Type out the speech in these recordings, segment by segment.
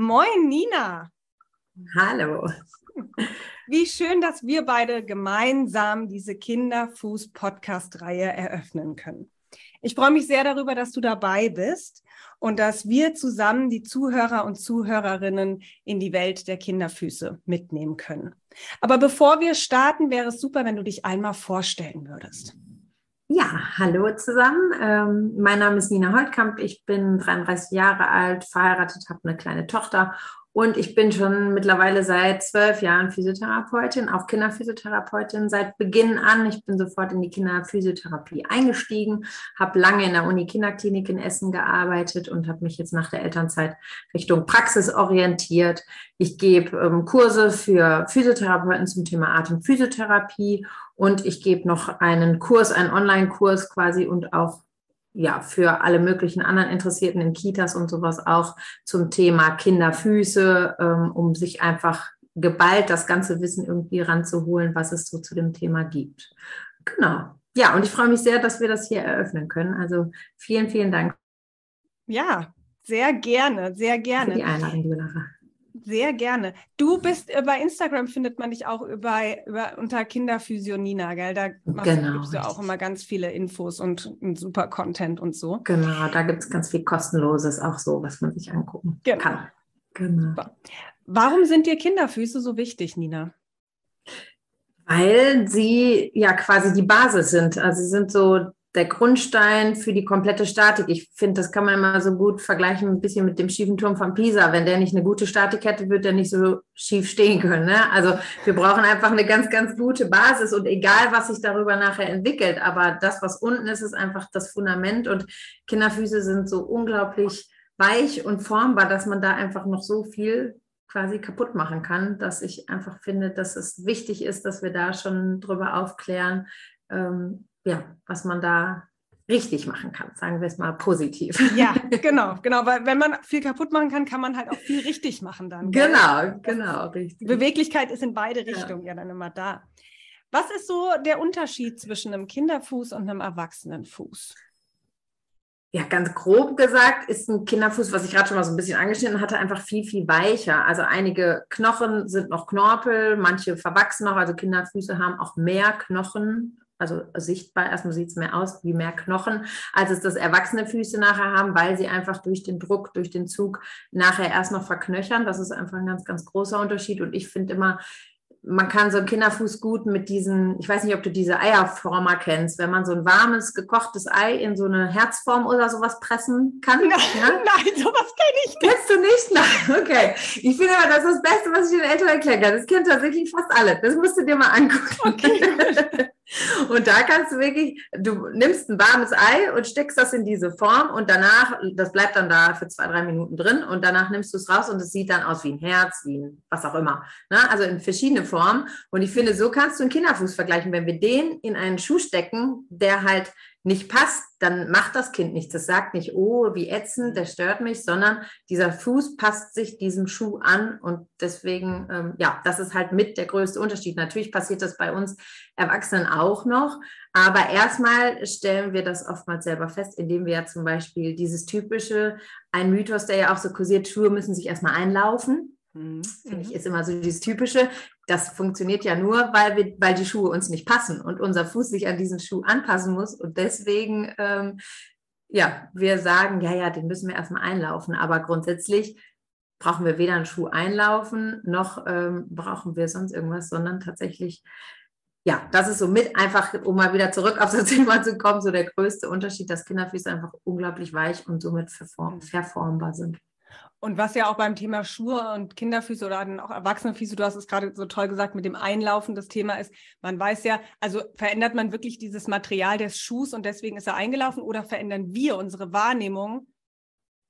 Moin, Nina. Hallo. Wie schön, dass wir beide gemeinsam diese Kinderfuß-Podcast-Reihe eröffnen können. Ich freue mich sehr darüber, dass du dabei bist und dass wir zusammen die Zuhörer und Zuhörerinnen in die Welt der Kinderfüße mitnehmen können. Aber bevor wir starten, wäre es super, wenn du dich einmal vorstellen würdest. Ja, hallo zusammen. Ähm, mein Name ist Nina Holtkamp. Ich bin 33 Jahre alt, verheiratet, habe eine kleine Tochter und ich bin schon mittlerweile seit zwölf Jahren Physiotherapeutin, auch Kinderphysiotherapeutin seit Beginn an. Ich bin sofort in die Kinderphysiotherapie eingestiegen, habe lange in der Uni Kinderklinik in Essen gearbeitet und habe mich jetzt nach der Elternzeit Richtung Praxis orientiert. Ich gebe ähm, Kurse für Physiotherapeuten zum Thema Atemphysiotherapie und ich gebe noch einen Kurs, einen Online-Kurs quasi und auch ja, für alle möglichen anderen Interessierten in Kitas und sowas auch zum Thema Kinderfüße, ähm, um sich einfach geballt das ganze Wissen irgendwie ranzuholen, was es so zu dem Thema gibt. Genau. Ja, und ich freue mich sehr, dass wir das hier eröffnen können. Also vielen, vielen Dank. Ja, sehr gerne, sehr gerne. Für die Einladung, Lara. Sehr gerne. Du bist äh, bei Instagram findet man dich auch über, über unter Kinderphysio Nina, gell? Da machst, genau, gibst du auch immer ganz viele Infos und, und super Content und so. Genau, da gibt es ganz viel kostenloses auch so, was man sich angucken genau. kann. Genau. Super. Warum sind dir Kinderfüße so wichtig, Nina? Weil sie ja quasi die Basis sind. Also sie sind so der Grundstein für die komplette Statik. Ich finde, das kann man immer so gut vergleichen ein bisschen mit dem schiefen Turm von Pisa. Wenn der nicht eine gute Statik hätte, würde der nicht so schief stehen können. Ne? Also wir brauchen einfach eine ganz, ganz gute Basis und egal, was sich darüber nachher entwickelt, aber das, was unten ist, ist einfach das Fundament und Kinderfüße sind so unglaublich weich und formbar, dass man da einfach noch so viel quasi kaputt machen kann, dass ich einfach finde, dass es wichtig ist, dass wir da schon drüber aufklären, ähm, ja, was man da richtig machen kann, sagen wir es mal positiv. Ja, genau, genau, weil wenn man viel kaputt machen kann, kann man halt auch viel richtig machen dann. Genau, genau, richtig. Beweglichkeit ist in beide Richtungen ja. ja dann immer da. Was ist so der Unterschied zwischen einem Kinderfuß und einem Erwachsenenfuß? ja, ganz grob gesagt ist ein Kinderfuß, was ich gerade schon mal so ein bisschen angeschnitten hatte, einfach viel, viel weicher. Also einige Knochen sind noch Knorpel, manche verwachsen noch. Also Kinderfüße haben auch mehr Knochen also sichtbar, erstmal sieht es mehr aus wie mehr Knochen, als es das erwachsene Füße nachher haben, weil sie einfach durch den Druck, durch den Zug nachher erst noch verknöchern. Das ist einfach ein ganz, ganz großer Unterschied. Und ich finde immer, man kann so einen Kinderfuß gut mit diesen, ich weiß nicht, ob du diese Eierformer kennst, wenn man so ein warmes, gekochtes Ei in so eine Herzform oder sowas pressen kann. Nein, ja? nein sowas kenne ich nicht. Kennst du nicht? Nein, okay. Ich finde aber, das ist das Beste, was ich den Eltern erklären kann. Das kennen tatsächlich fast alle. Das musst du dir mal angucken. Okay. Und da kannst du wirklich, du nimmst ein warmes Ei und steckst das in diese Form und danach, das bleibt dann da für zwei, drei Minuten drin und danach nimmst du es raus und es sieht dann aus wie ein Herz, wie ein, was auch immer. Ne? Also in verschiedene Formen. Und ich finde, so kannst du einen Kinderfuß vergleichen. Wenn wir den in einen Schuh stecken, der halt nicht passt, dann macht das Kind nichts. Das sagt nicht, oh, wie ätzend, der stört mich, sondern dieser Fuß passt sich diesem Schuh an und deswegen, ähm, ja, das ist halt mit der größte Unterschied. Natürlich passiert das bei uns Erwachsenen auch noch, aber erstmal stellen wir das oftmals selber fest, indem wir ja zum Beispiel dieses typische, ein Mythos, der ja auch so kursiert, Schuhe müssen sich erstmal einlaufen. Mhm. Finde ich, ist immer so dieses typische. Das funktioniert ja nur, weil, wir, weil die Schuhe uns nicht passen und unser Fuß sich an diesen Schuh anpassen muss. Und deswegen, ähm, ja, wir sagen, ja, ja, den müssen wir erstmal einlaufen. Aber grundsätzlich brauchen wir weder einen Schuh einlaufen, noch ähm, brauchen wir sonst irgendwas, sondern tatsächlich, ja, das ist so mit einfach, um mal wieder zurück auf das Thema zu kommen, so der größte Unterschied, dass Kinderfüße einfach unglaublich weich und somit verform verformbar sind. Und was ja auch beim Thema Schuhe und Kinderfüße oder dann auch Erwachsenenfüße, du hast es gerade so toll gesagt, mit dem Einlaufen das Thema ist, man weiß ja, also verändert man wirklich dieses Material des Schuhs und deswegen ist er eingelaufen oder verändern wir unsere Wahrnehmung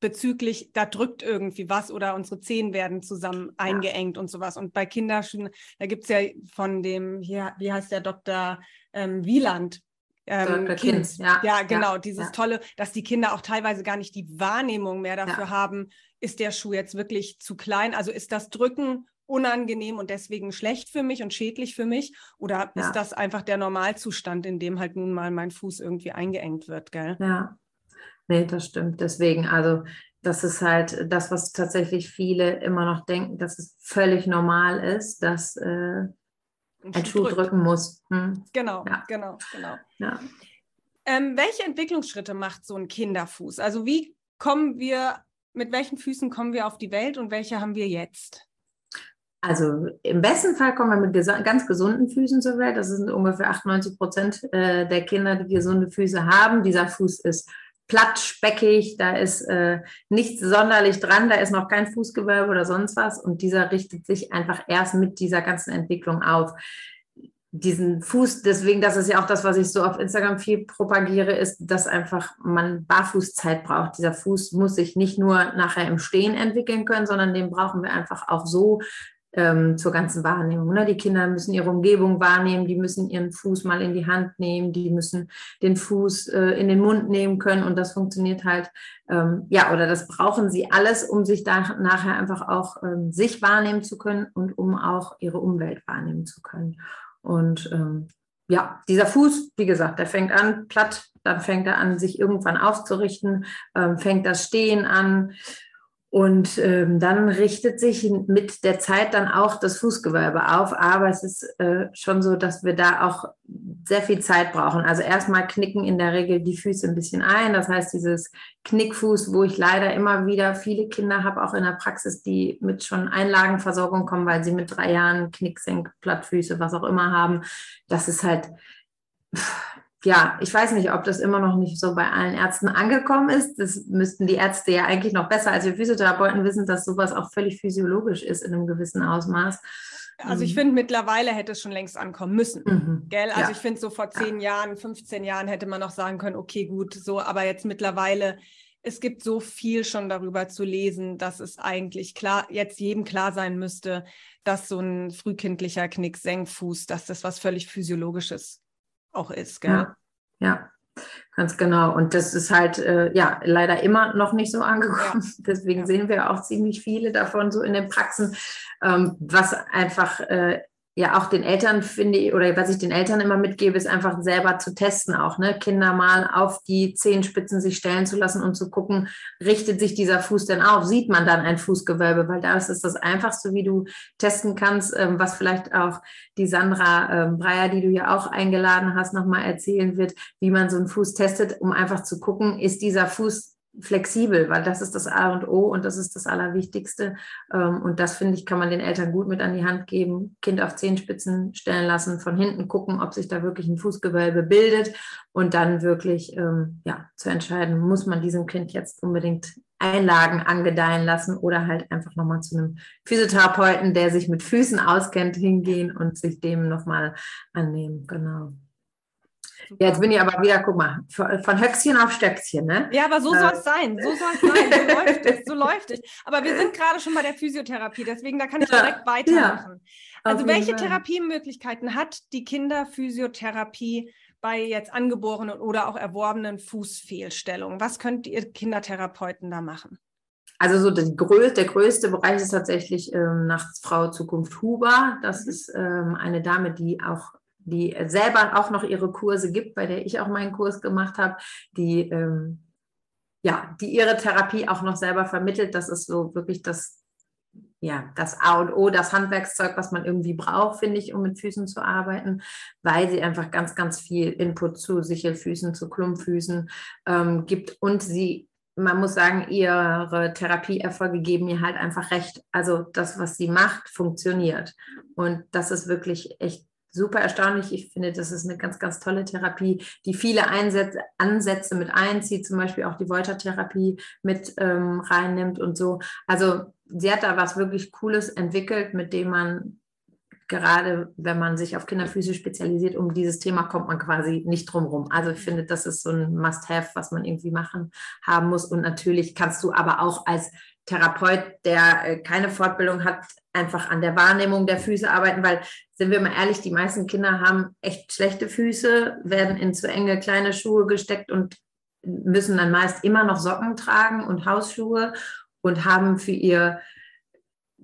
bezüglich, da drückt irgendwie was oder unsere Zehen werden zusammen eingeengt ja. und sowas. Und bei Kinderschuhen, da gibt es ja von dem, hier, wie heißt der Dr. Ähm, Wieland, ähm, kind. Ja, ja, genau, ja, dieses ja. tolle, dass die Kinder auch teilweise gar nicht die Wahrnehmung mehr dafür haben, ist der Schuh jetzt wirklich zu klein? Also ist das Drücken unangenehm und deswegen schlecht für mich und schädlich für mich? Oder ja. ist das einfach der Normalzustand, in dem halt nun mal mein Fuß irgendwie eingeengt wird, gell? Ja. Nee, das stimmt. Deswegen, also das ist halt das, was tatsächlich viele immer noch denken, dass es völlig normal ist, dass äh, ein Schuh drückt. drücken muss. Hm. Genau, ja. genau, genau. Ja. Ähm, welche Entwicklungsschritte macht so ein Kinderfuß? Also wie kommen wir, mit welchen Füßen kommen wir auf die Welt und welche haben wir jetzt? Also im besten Fall kommen wir mit ges ganz gesunden Füßen zur Welt. Das sind ungefähr 98 Prozent äh, der Kinder, die gesunde Füße haben. Dieser Fuß ist platt, speckig, da ist äh, nichts sonderlich dran, da ist noch kein Fußgewölbe oder sonst was. Und dieser richtet sich einfach erst mit dieser ganzen Entwicklung auf. Diesen Fuß, deswegen, das ist ja auch das, was ich so auf Instagram viel propagiere, ist, dass einfach man Barfußzeit braucht. Dieser Fuß muss sich nicht nur nachher im Stehen entwickeln können, sondern den brauchen wir einfach auch so, ähm, zur ganzen Wahrnehmung. Ne? Die Kinder müssen ihre Umgebung wahrnehmen, die müssen ihren Fuß mal in die Hand nehmen, die müssen den Fuß äh, in den Mund nehmen können und das funktioniert halt, ähm, ja, oder das brauchen sie alles, um sich da nachher einfach auch ähm, sich wahrnehmen zu können und um auch ihre Umwelt wahrnehmen zu können. Und ähm, ja, dieser Fuß, wie gesagt, der fängt an platt, dann fängt er an, sich irgendwann aufzurichten, ähm, fängt das Stehen an, und ähm, dann richtet sich mit der Zeit dann auch das Fußgewölbe auf. Aber es ist äh, schon so, dass wir da auch sehr viel Zeit brauchen. Also erstmal knicken in der Regel die Füße ein bisschen ein. Das heißt, dieses Knickfuß, wo ich leider immer wieder viele Kinder habe, auch in der Praxis, die mit schon Einlagenversorgung kommen, weil sie mit drei Jahren Knicksenk, Plattfüße, was auch immer haben. Das ist halt ja, ich weiß nicht, ob das immer noch nicht so bei allen Ärzten angekommen ist. Das müssten die Ärzte ja eigentlich noch besser als wir Physiotherapeuten wissen, dass sowas auch völlig physiologisch ist in einem gewissen Ausmaß. Also ich mhm. finde, mittlerweile hätte es schon längst ankommen müssen. Mhm. Gell? Also ja. ich finde, so vor zehn ja. Jahren, 15 Jahren hätte man noch sagen können, okay, gut, so, aber jetzt mittlerweile, es gibt so viel schon darüber zu lesen, dass es eigentlich klar, jetzt jedem klar sein müsste, dass so ein frühkindlicher Knick-Senkfuß, dass das was völlig Physiologisches auch ist. Gell? Ja, ja, ganz genau. Und das ist halt äh, ja leider immer noch nicht so angekommen. Ja. Deswegen ja. sehen wir auch ziemlich viele davon so in den Praxen, ähm, was einfach äh, ja auch den Eltern finde ich, oder was ich den Eltern immer mitgebe, ist einfach selber zu testen auch, ne? Kinder mal auf die Zehenspitzen sich stellen zu lassen und zu gucken, richtet sich dieser Fuß denn auf? Sieht man dann ein Fußgewölbe? Weil da ist das Einfachste, wie du testen kannst, ähm, was vielleicht auch die Sandra ähm, Breyer, die du ja auch eingeladen hast, nochmal erzählen wird, wie man so einen Fuß testet, um einfach zu gucken, ist dieser Fuß flexibel, weil das ist das A und O und das ist das Allerwichtigste. Ähm, und das, finde ich, kann man den Eltern gut mit an die Hand geben. Kind auf Zehenspitzen stellen lassen, von hinten gucken, ob sich da wirklich ein Fußgewölbe bildet und dann wirklich ähm, ja, zu entscheiden, muss man diesem Kind jetzt unbedingt Einlagen angedeihen lassen oder halt einfach nochmal zu einem Physiotherapeuten, der sich mit Füßen auskennt, hingehen und sich dem nochmal annehmen. Genau. Ja, jetzt bin ich aber wieder, guck mal, von Höchstchen auf Stöckchen, ne? Ja, aber so soll es sein. So soll es sein. So läuft es. So läuft es. Aber wir sind gerade schon bei der Physiotherapie, deswegen da kann ich ja. direkt weitermachen. Ja, also welche Therapiemöglichkeiten hat die Kinderphysiotherapie bei jetzt angeborenen oder auch erworbenen Fußfehlstellungen? Was könnt ihr Kindertherapeuten da machen? Also so der, größte, der größte Bereich ist tatsächlich ähm, nach Frau Zukunft Huber. Das mhm. ist ähm, eine Dame, die auch die selber auch noch ihre Kurse gibt, bei der ich auch meinen Kurs gemacht habe, die ähm, ja, die ihre Therapie auch noch selber vermittelt. Das ist so wirklich das, ja, das A und O, das Handwerkszeug, was man irgendwie braucht, finde ich, um mit Füßen zu arbeiten, weil sie einfach ganz, ganz viel Input zu Sichelfüßen, zu Klumpfüßen ähm, gibt und sie man muss sagen, ihre Therapieerfolge geben ihr halt einfach recht. Also das, was sie macht, funktioniert. Und das ist wirklich echt super erstaunlich. Ich finde, das ist eine ganz, ganz tolle Therapie, die viele Einsätze, Ansätze mit einzieht, zum Beispiel auch die Volta-Therapie mit ähm, reinnimmt und so. Also sie hat da was wirklich Cooles entwickelt, mit dem man gerade, wenn man sich auf Kinderfüße spezialisiert, um dieses Thema kommt man quasi nicht drum rum. Also ich finde, das ist so ein Must-Have, was man irgendwie machen haben muss. Und natürlich kannst du aber auch als Therapeut, der äh, keine Fortbildung hat, einfach an der Wahrnehmung der Füße arbeiten, weil, sind wir mal ehrlich, die meisten Kinder haben echt schlechte Füße, werden in zu enge kleine Schuhe gesteckt und müssen dann meist immer noch Socken tragen und Hausschuhe und haben für ihr,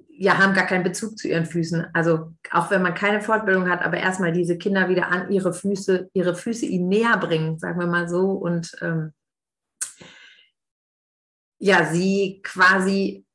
ja, haben gar keinen Bezug zu ihren Füßen. Also auch wenn man keine Fortbildung hat, aber erstmal diese Kinder wieder an ihre Füße, ihre Füße ihnen näher bringen, sagen wir mal so. Und ähm, ja, sie quasi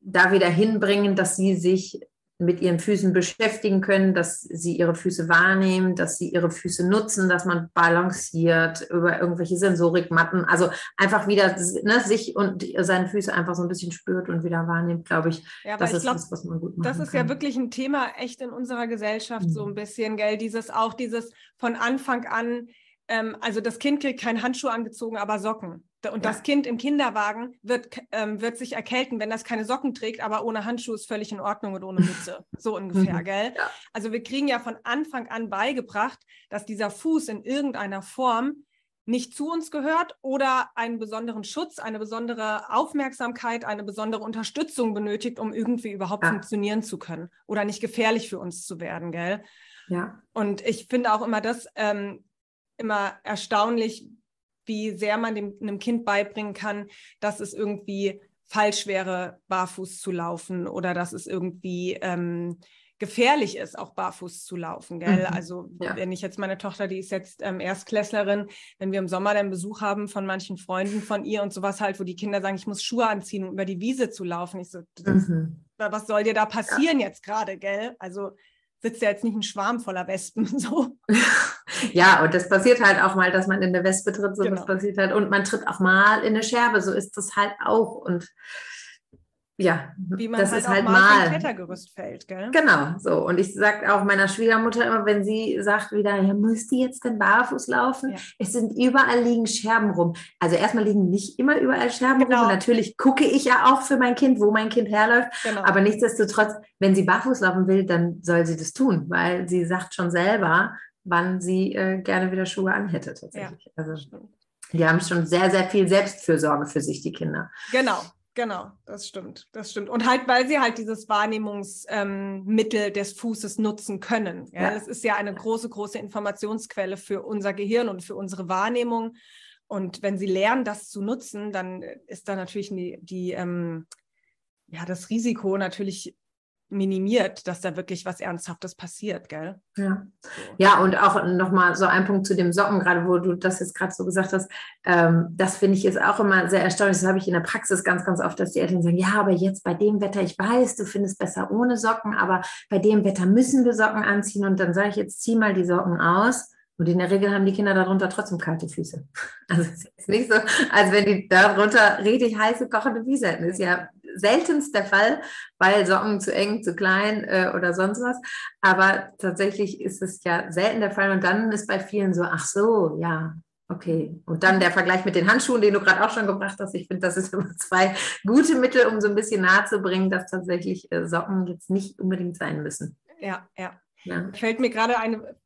da wieder hinbringen, dass sie sich mit ihren Füßen beschäftigen können, dass sie ihre Füße wahrnehmen, dass sie ihre Füße nutzen, dass man balanciert über irgendwelche Sensorikmatten. Also einfach wieder ne, sich und seine Füße einfach so ein bisschen spürt und wieder wahrnimmt, glaube ich. Ja, das ist glaub, das, was man gut macht. Das ist kann. ja wirklich ein Thema echt in unserer Gesellschaft mhm. so ein bisschen, gell? Dieses auch dieses von Anfang an ähm, also das Kind kriegt keinen Handschuh angezogen, aber Socken. Und ja. das Kind im Kinderwagen wird, ähm, wird sich erkälten, wenn das keine Socken trägt, aber ohne Handschuh ist völlig in Ordnung und ohne Mütze. So ungefähr, mhm. gell? Ja. Also wir kriegen ja von Anfang an beigebracht, dass dieser Fuß in irgendeiner Form nicht zu uns gehört oder einen besonderen Schutz, eine besondere Aufmerksamkeit, eine besondere Unterstützung benötigt, um irgendwie überhaupt ja. funktionieren zu können oder nicht gefährlich für uns zu werden, gell? Ja. Und ich finde auch immer das ähm, immer erstaunlich, wie sehr man dem, einem Kind beibringen kann, dass es irgendwie falsch wäre, barfuß zu laufen oder dass es irgendwie ähm, gefährlich ist, auch barfuß zu laufen. Gell? Mhm. Also ja. wenn ich jetzt meine Tochter, die ist jetzt ähm, Erstklässlerin, wenn wir im Sommer dann Besuch haben von manchen Freunden von ihr und sowas halt, wo die Kinder sagen, ich muss Schuhe anziehen, um über die Wiese zu laufen. Ich so, mhm. was soll dir da passieren ja. jetzt gerade, gell? Also sitzt ja jetzt nicht ein Schwarm voller Wespen. So. Ja, und das passiert halt auch mal, dass man in eine Wespe tritt, so genau. was passiert halt. Und man tritt auch mal in eine Scherbe, so ist das halt auch. Und ja, Wie man das halt ist halt mal vom Klettergerüst fällt, gell? Genau, so. Und ich sage auch meiner Schwiegermutter immer, wenn sie sagt wieder, ja, müsst ihr jetzt denn barfuß laufen? Ja. Es sind überall liegen Scherben rum. Also erstmal liegen nicht immer überall Scherben genau. rum. Und natürlich gucke ich ja auch für mein Kind, wo mein Kind herläuft. Genau. Aber nichtsdestotrotz, wenn sie barfuß laufen will, dann soll sie das tun, weil sie sagt schon selber, wann sie äh, gerne wieder Schuhe anhätte tatsächlich. Ja, also die haben schon sehr, sehr viel Selbstfürsorge für sich, die Kinder. Genau, Genau, das stimmt, das stimmt. Und halt, weil sie halt dieses Wahrnehmungsmittel ähm, des Fußes nutzen können. Ja? ja? Das ist ja eine große, große Informationsquelle für unser Gehirn und für unsere Wahrnehmung. Und wenn sie lernen, das zu nutzen, dann ist da natürlich die, die ähm, ja, das Risiko natürlich minimiert, dass da wirklich was Ernsthaftes passiert, gell? Ja, ja und auch nochmal so ein Punkt zu dem Socken, gerade wo du das jetzt gerade so gesagt hast, ähm, das finde ich ist auch immer sehr erstaunlich, das habe ich in der Praxis ganz, ganz oft, dass die Eltern sagen, ja, aber jetzt bei dem Wetter, ich weiß, du findest besser ohne Socken, aber bei dem Wetter müssen wir Socken anziehen und dann sage ich, jetzt zieh mal die Socken aus. Und in der Regel haben die Kinder darunter trotzdem kalte Füße. Also es ist nicht so, als wenn die darunter richtig heiße, kochende Füße hätten. Ist ja seltenst der Fall, weil Socken zu eng, zu klein äh, oder sonst was. Aber tatsächlich ist es ja selten der Fall. Und dann ist bei vielen so, ach so, ja, Okay, und dann der Vergleich mit den Handschuhen, den du gerade auch schon gebracht hast. Ich finde, das ist immer zwei gute Mittel, um so ein bisschen nahe zu bringen, dass tatsächlich äh, Socken jetzt nicht unbedingt sein müssen. Ja, ja. ja. Fällt mir gerade eine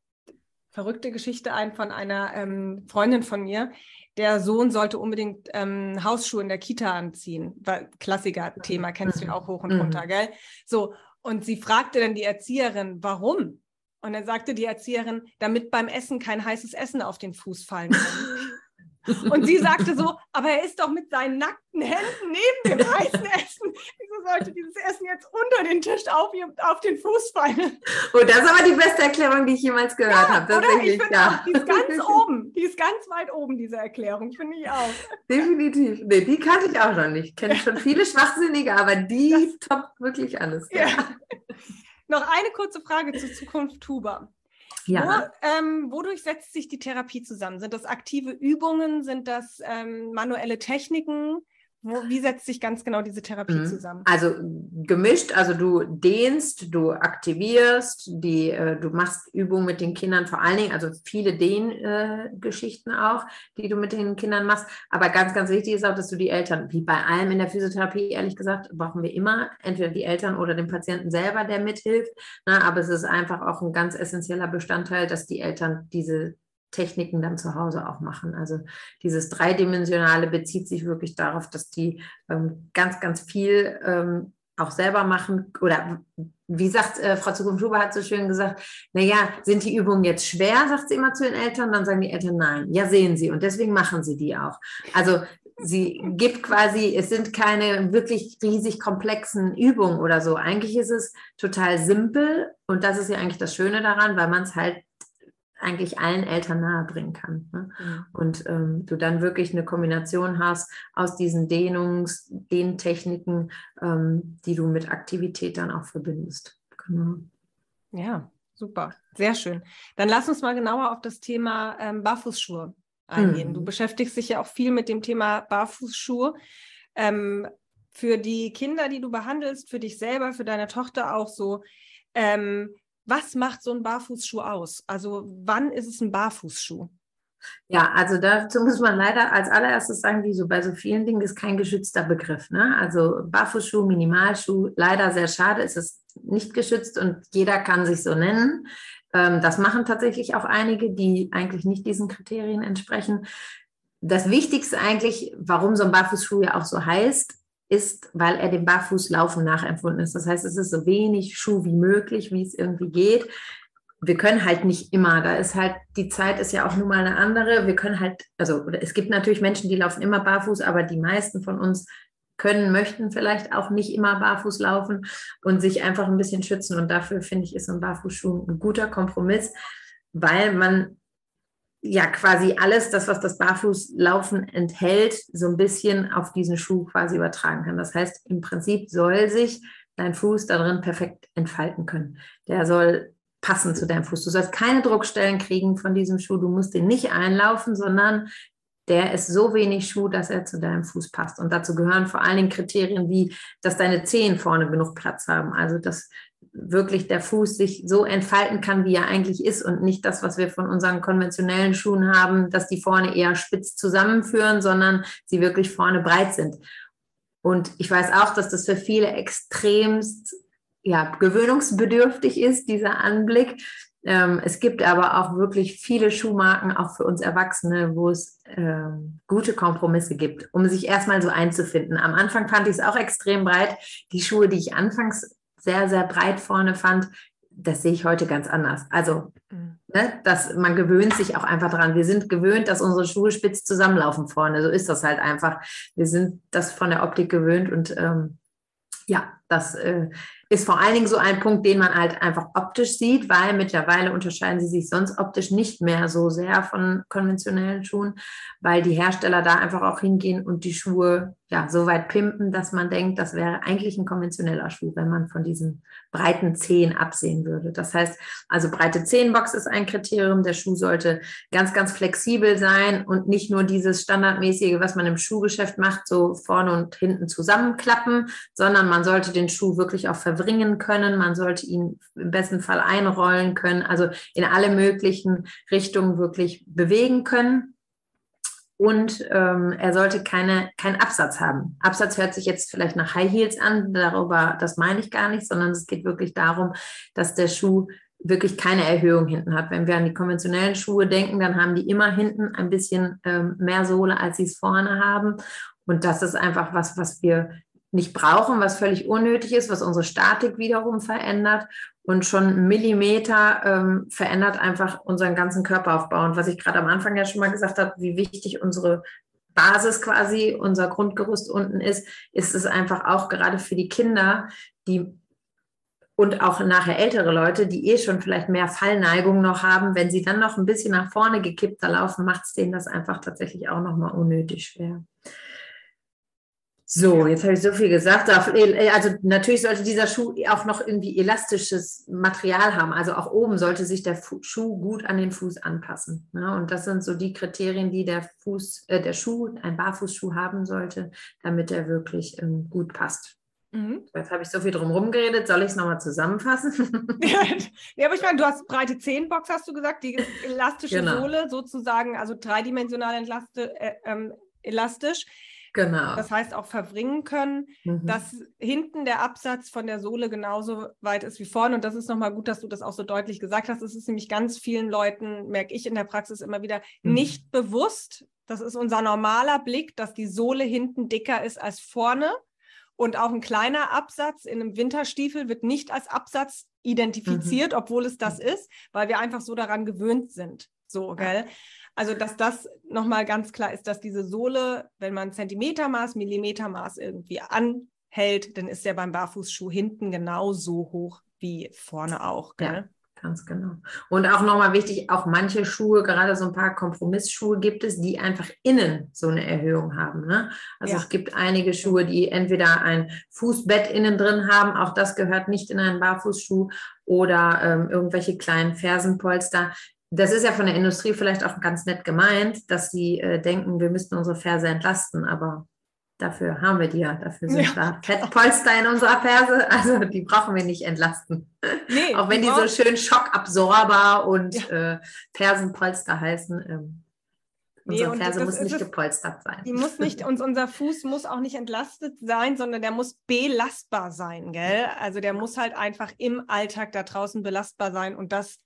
verrückte Geschichte ein von einer ähm, Freundin von mir, der Sohn sollte unbedingt ähm, Hausschuhe in der Kita anziehen. Klassiker-Thema, kennst du ja auch hoch und mhm. runter, gell? So, und sie fragte dann die Erzieherin, warum? Und dann sagte die Erzieherin, damit beim Essen kein heißes Essen auf den Fuß fallen kann. Und sie sagte so, aber er ist doch mit seinen nackten Händen neben dem heißen Essen. Wieso sollte dieses Essen jetzt unter den Tisch auf, auf den Fuß fallen? Oh, das ist aber die beste Erklärung, die ich jemals gehört ja, habe. Oder? Ich ja. auch, die ist ganz oben. Die ist ganz weit oben, diese Erklärung, finde ich auch. Definitiv. Nee, die kannte ich auch noch nicht. Ich kenne schon viele Schwachsinnige, aber die das, toppt wirklich alles. Ja. Noch eine kurze Frage zur Zukunft Tuba. Ja. Wo, ähm, wodurch setzt sich die Therapie zusammen? Sind das aktive Übungen? Sind das ähm, manuelle Techniken? Wie setzt sich ganz genau diese Therapie mhm. zusammen? Also gemischt, also du dehnst, du aktivierst, die, äh, du machst Übungen mit den Kindern vor allen Dingen, also viele Dehngeschichten äh, auch, die du mit den Kindern machst. Aber ganz, ganz wichtig ist auch, dass du die Eltern, wie bei allem in der Physiotherapie, ehrlich gesagt, brauchen wir immer entweder die Eltern oder den Patienten selber, der mithilft. Na, ne? aber es ist einfach auch ein ganz essentieller Bestandteil, dass die Eltern diese Techniken dann zu Hause auch machen. Also dieses Dreidimensionale bezieht sich wirklich darauf, dass die ähm, ganz, ganz viel ähm, auch selber machen. Oder wie sagt äh, Frau Zukunft-Huber hat so schön gesagt, naja, sind die Übungen jetzt schwer, sagt sie immer zu den Eltern, dann sagen die Eltern nein. Ja, sehen sie. Und deswegen machen sie die auch. Also sie gibt quasi, es sind keine wirklich riesig komplexen Übungen oder so. Eigentlich ist es total simpel und das ist ja eigentlich das Schöne daran, weil man es halt eigentlich allen Eltern nahebringen kann. Ne? Mhm. Und ähm, du dann wirklich eine Kombination hast aus diesen Dehnungs-, Dehntechniken, ähm, die du mit Aktivität dann auch verbindest. Genau. Ja, super. Sehr schön. Dann lass uns mal genauer auf das Thema ähm, Barfußschuhe eingehen. Mhm. Du beschäftigst dich ja auch viel mit dem Thema Barfußschuhe. Ähm, für die Kinder, die du behandelst, für dich selber, für deine Tochter auch so. Ähm, was macht so ein Barfußschuh aus? Also wann ist es ein Barfußschuh? Ja, also dazu muss man leider als allererstes sagen, wie so bei so vielen Dingen ist kein geschützter Begriff. Ne? Also Barfußschuh, Minimalschuh, leider sehr schade, ist es nicht geschützt und jeder kann sich so nennen. Ähm, das machen tatsächlich auch einige, die eigentlich nicht diesen Kriterien entsprechen. Das Wichtigste eigentlich, warum so ein Barfußschuh ja auch so heißt, ist, weil er dem Barfußlaufen nachempfunden ist. Das heißt, es ist so wenig Schuh wie möglich, wie es irgendwie geht. Wir können halt nicht immer, da ist halt, die Zeit ist ja auch nun mal eine andere. Wir können halt, also es gibt natürlich Menschen, die laufen immer barfuß, aber die meisten von uns können, möchten vielleicht auch nicht immer barfuß laufen und sich einfach ein bisschen schützen. Und dafür finde ich, ist so ein Barfußschuh ein guter Kompromiss, weil man ja quasi alles, das, was das Barfußlaufen enthält, so ein bisschen auf diesen Schuh quasi übertragen kann. Das heißt, im Prinzip soll sich dein Fuß darin perfekt entfalten können. Der soll passen zu deinem Fuß. Du sollst keine Druckstellen kriegen von diesem Schuh. Du musst den nicht einlaufen, sondern der ist so wenig Schuh, dass er zu deinem Fuß passt. Und dazu gehören vor allen Dingen Kriterien wie, dass deine Zehen vorne genug Platz haben. Also, dass wirklich der Fuß sich so entfalten kann, wie er eigentlich ist und nicht das, was wir von unseren konventionellen Schuhen haben, dass die vorne eher spitz zusammenführen, sondern sie wirklich vorne breit sind. Und ich weiß auch, dass das für viele extremst ja, gewöhnungsbedürftig ist, dieser Anblick. Ähm, es gibt aber auch wirklich viele Schuhmarken, auch für uns Erwachsene, wo es ähm, gute Kompromisse gibt, um sich erstmal so einzufinden. Am Anfang fand ich es auch extrem breit. Die Schuhe, die ich anfangs sehr, sehr breit vorne fand, das sehe ich heute ganz anders. Also, mhm. ne, dass man gewöhnt sich auch einfach dran. Wir sind gewöhnt, dass unsere Schuhe spitz zusammenlaufen vorne. So ist das halt einfach. Wir sind das von der Optik gewöhnt und ähm, ja, das äh, ist vor allen Dingen so ein Punkt, den man halt einfach optisch sieht, weil mittlerweile unterscheiden sie sich sonst optisch nicht mehr so sehr von konventionellen Schuhen, weil die Hersteller da einfach auch hingehen und die Schuhe ja so weit pimpen, dass man denkt, das wäre eigentlich ein konventioneller Schuh, wenn man von diesen breiten Zehen absehen würde. Das heißt, also breite Zehenbox ist ein Kriterium. Der Schuh sollte ganz, ganz flexibel sein und nicht nur dieses standardmäßige, was man im Schuhgeschäft macht, so vorne und hinten zusammenklappen, sondern man sollte den Schuh wirklich auch verwenden bringen können. Man sollte ihn im besten Fall einrollen können, also in alle möglichen Richtungen wirklich bewegen können. Und ähm, er sollte keine, keinen Absatz haben. Absatz hört sich jetzt vielleicht nach High Heels an, darüber, das meine ich gar nicht, sondern es geht wirklich darum, dass der Schuh wirklich keine Erhöhung hinten hat. Wenn wir an die konventionellen Schuhe denken, dann haben die immer hinten ein bisschen ähm, mehr Sohle, als sie es vorne haben. Und das ist einfach was, was wir nicht brauchen, was völlig unnötig ist, was unsere Statik wiederum verändert und schon Millimeter ähm, verändert einfach unseren ganzen Körperaufbau. Und was ich gerade am Anfang ja schon mal gesagt habe, wie wichtig unsere Basis quasi, unser Grundgerüst unten ist, ist es einfach auch gerade für die Kinder, die und auch nachher ältere Leute, die eh schon vielleicht mehr Fallneigung noch haben, wenn sie dann noch ein bisschen nach vorne gekippt da laufen, macht es denen das einfach tatsächlich auch nochmal unnötig schwer. So, jetzt habe ich so viel gesagt. Äh, also natürlich sollte dieser Schuh auch noch irgendwie elastisches Material haben. Also auch oben sollte sich der Schuh gut an den Fuß anpassen. Ne? Und das sind so die Kriterien, die der Fuß, äh, der Schuh, ein Barfußschuh haben sollte, damit er wirklich ähm, gut passt. Mhm. Jetzt habe ich so viel drum geredet. Soll ich es nochmal zusammenfassen? ja, aber ich meine, du hast breite Zehenbox, hast du gesagt, die elastische genau. Sohle sozusagen, also dreidimensional entlaste, äh, ähm, elastisch. Genau. Das heißt auch verbringen können, mhm. dass hinten der Absatz von der Sohle genauso weit ist wie vorne. Und das ist nochmal gut, dass du das auch so deutlich gesagt hast. Es ist nämlich ganz vielen Leuten, merke ich in der Praxis immer wieder, mhm. nicht bewusst. Das ist unser normaler Blick, dass die Sohle hinten dicker ist als vorne. Und auch ein kleiner Absatz in einem Winterstiefel wird nicht als Absatz identifiziert, mhm. obwohl es das ist, weil wir einfach so daran gewöhnt sind. So, gell? Also, dass das nochmal ganz klar ist, dass diese Sohle, wenn man Zentimetermaß, Millimetermaß irgendwie anhält, dann ist der beim Barfußschuh hinten genauso hoch wie vorne auch. Gell? Ja. Ganz genau. Und auch nochmal wichtig, auch manche Schuhe, gerade so ein paar Kompromissschuhe gibt es, die einfach innen so eine Erhöhung haben. Ne? Also ja. es gibt einige Schuhe, die entweder ein Fußbett innen drin haben, auch das gehört nicht in einen Barfußschuh, oder ähm, irgendwelche kleinen Fersenpolster. Das ist ja von der Industrie vielleicht auch ganz nett gemeint, dass sie äh, denken, wir müssten unsere Ferse entlasten, aber Dafür haben wir die ja. Dafür sind ja. da Fettpolster in unserer Ferse. Also die brauchen wir nicht entlasten. Nee, Auch wenn die so schön schockabsorber und ja. äh, Fersenpolster heißen. Ähm, nee, unsere Ferse muss nicht gepolstert sein. Die muss nicht, und unser Fuß muss auch nicht entlastet sein, sondern der muss belastbar sein, gell? Also der muss halt einfach im Alltag da draußen belastbar sein und das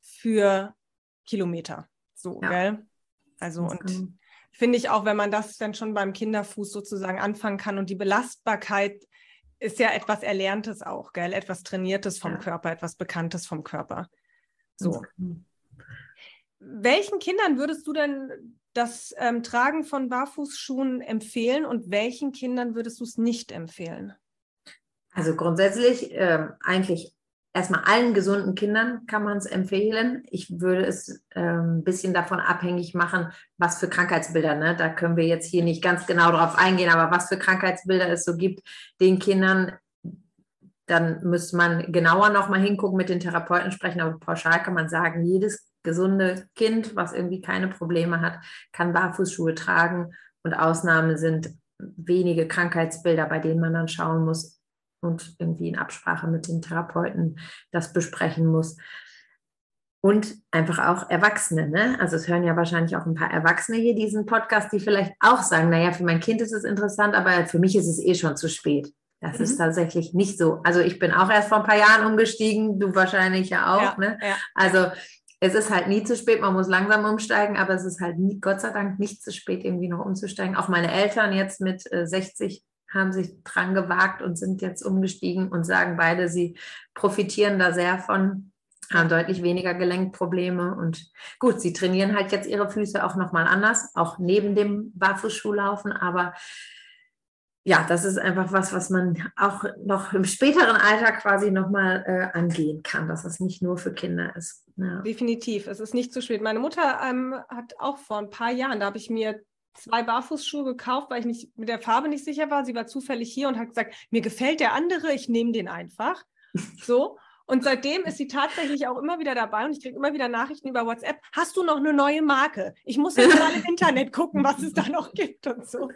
für Kilometer. So, ja. gell? Also und finde ich auch, wenn man das dann schon beim Kinderfuß sozusagen anfangen kann und die Belastbarkeit ist ja etwas Erlerntes auch, gell? Etwas Trainiertes vom ja. Körper, etwas Bekanntes vom Körper. So. Welchen Kindern würdest du denn das ähm, Tragen von Barfußschuhen empfehlen und welchen Kindern würdest du es nicht empfehlen? Also grundsätzlich äh, eigentlich erstmal allen gesunden Kindern kann man es empfehlen. Ich würde es äh, ein bisschen davon abhängig machen, was für Krankheitsbilder. Ne? Da können wir jetzt hier nicht ganz genau drauf eingehen, aber was für Krankheitsbilder es so gibt, den Kindern, dann müsste man genauer nochmal hingucken, mit den Therapeuten sprechen. Aber pauschal kann man sagen, jedes gesunde Kind, was irgendwie keine Probleme hat, kann Barfußschuhe tragen. Und Ausnahmen sind wenige Krankheitsbilder, bei denen man dann schauen muss, und irgendwie in Absprache mit den Therapeuten das besprechen muss. Und einfach auch Erwachsene, ne? Also es hören ja wahrscheinlich auch ein paar Erwachsene hier diesen Podcast, die vielleicht auch sagen, naja, für mein Kind ist es interessant, aber für mich ist es eh schon zu spät. Das mhm. ist tatsächlich nicht so. Also ich bin auch erst vor ein paar Jahren umgestiegen, du wahrscheinlich ja auch, ja, ne? Ja. Also es ist halt nie zu spät, man muss langsam umsteigen, aber es ist halt nie, Gott sei Dank nicht zu spät, irgendwie noch umzusteigen. Auch meine Eltern jetzt mit 60 äh, haben sich dran gewagt und sind jetzt umgestiegen und sagen beide, sie profitieren da sehr von, haben deutlich weniger Gelenkprobleme und gut, sie trainieren halt jetzt ihre Füße auch nochmal anders, auch neben dem Barfußschuhlaufen, aber ja, das ist einfach was, was man auch noch im späteren Alter quasi nochmal äh, angehen kann, dass es nicht nur für Kinder ist. Ja. Definitiv, es ist nicht zu spät. Meine Mutter ähm, hat auch vor ein paar Jahren, da habe ich mir zwei Barfußschuhe gekauft, weil ich nicht mit der Farbe nicht sicher war. Sie war zufällig hier und hat gesagt, mir gefällt der andere, ich nehme den einfach. So. Und seitdem ist sie tatsächlich auch immer wieder dabei und ich kriege immer wieder Nachrichten über WhatsApp. Hast du noch eine neue Marke? Ich muss jetzt mal im Internet gucken, was es da noch gibt und so.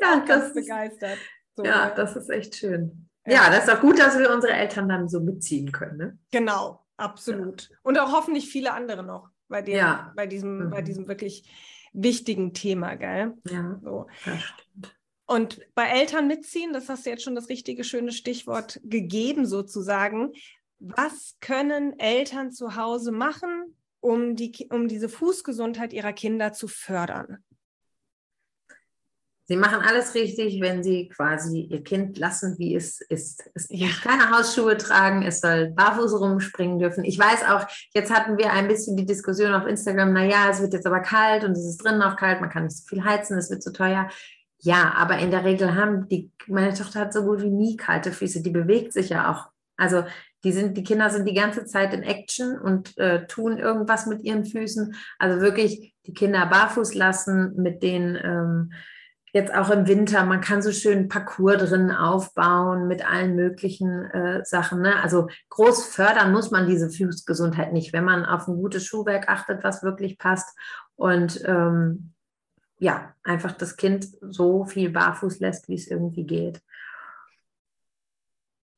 Ja, das ist begeistert. So, ja, ja, das ist echt schön. Ja. ja, das ist auch gut, dass wir unsere Eltern dann so mitziehen können. Ne? Genau, absolut. Ja. Und auch hoffentlich viele andere noch bei, dem, bei, diesem, mhm. bei diesem wirklich wichtigen Thema, gell? Ja, so. das stimmt. Und bei Eltern mitziehen, das hast du jetzt schon das richtige, schöne Stichwort gegeben, sozusagen. Was können Eltern zu Hause machen, um, die, um diese Fußgesundheit ihrer Kinder zu fördern? Sie machen alles richtig, wenn Sie quasi Ihr Kind lassen, wie es ist. Es ja. keine Hausschuhe tragen, es soll barfuß rumspringen dürfen. Ich weiß auch, jetzt hatten wir ein bisschen die Diskussion auf Instagram, naja, es wird jetzt aber kalt und es ist drinnen auch kalt, man kann nicht so viel heizen, es wird zu teuer. Ja, aber in der Regel haben die, meine Tochter hat so gut wie nie kalte Füße, die bewegt sich ja auch. Also die sind, die Kinder sind die ganze Zeit in Action und äh, tun irgendwas mit ihren Füßen. Also wirklich die Kinder barfuß lassen, mit den ähm, jetzt auch im Winter, man kann so schön Parcours drin aufbauen mit allen möglichen äh, Sachen. Ne? Also groß fördern muss man diese Fußgesundheit nicht, wenn man auf ein gutes Schuhwerk achtet, was wirklich passt. Und ähm, ja, einfach das Kind so viel barfuß lässt, wie es irgendwie geht.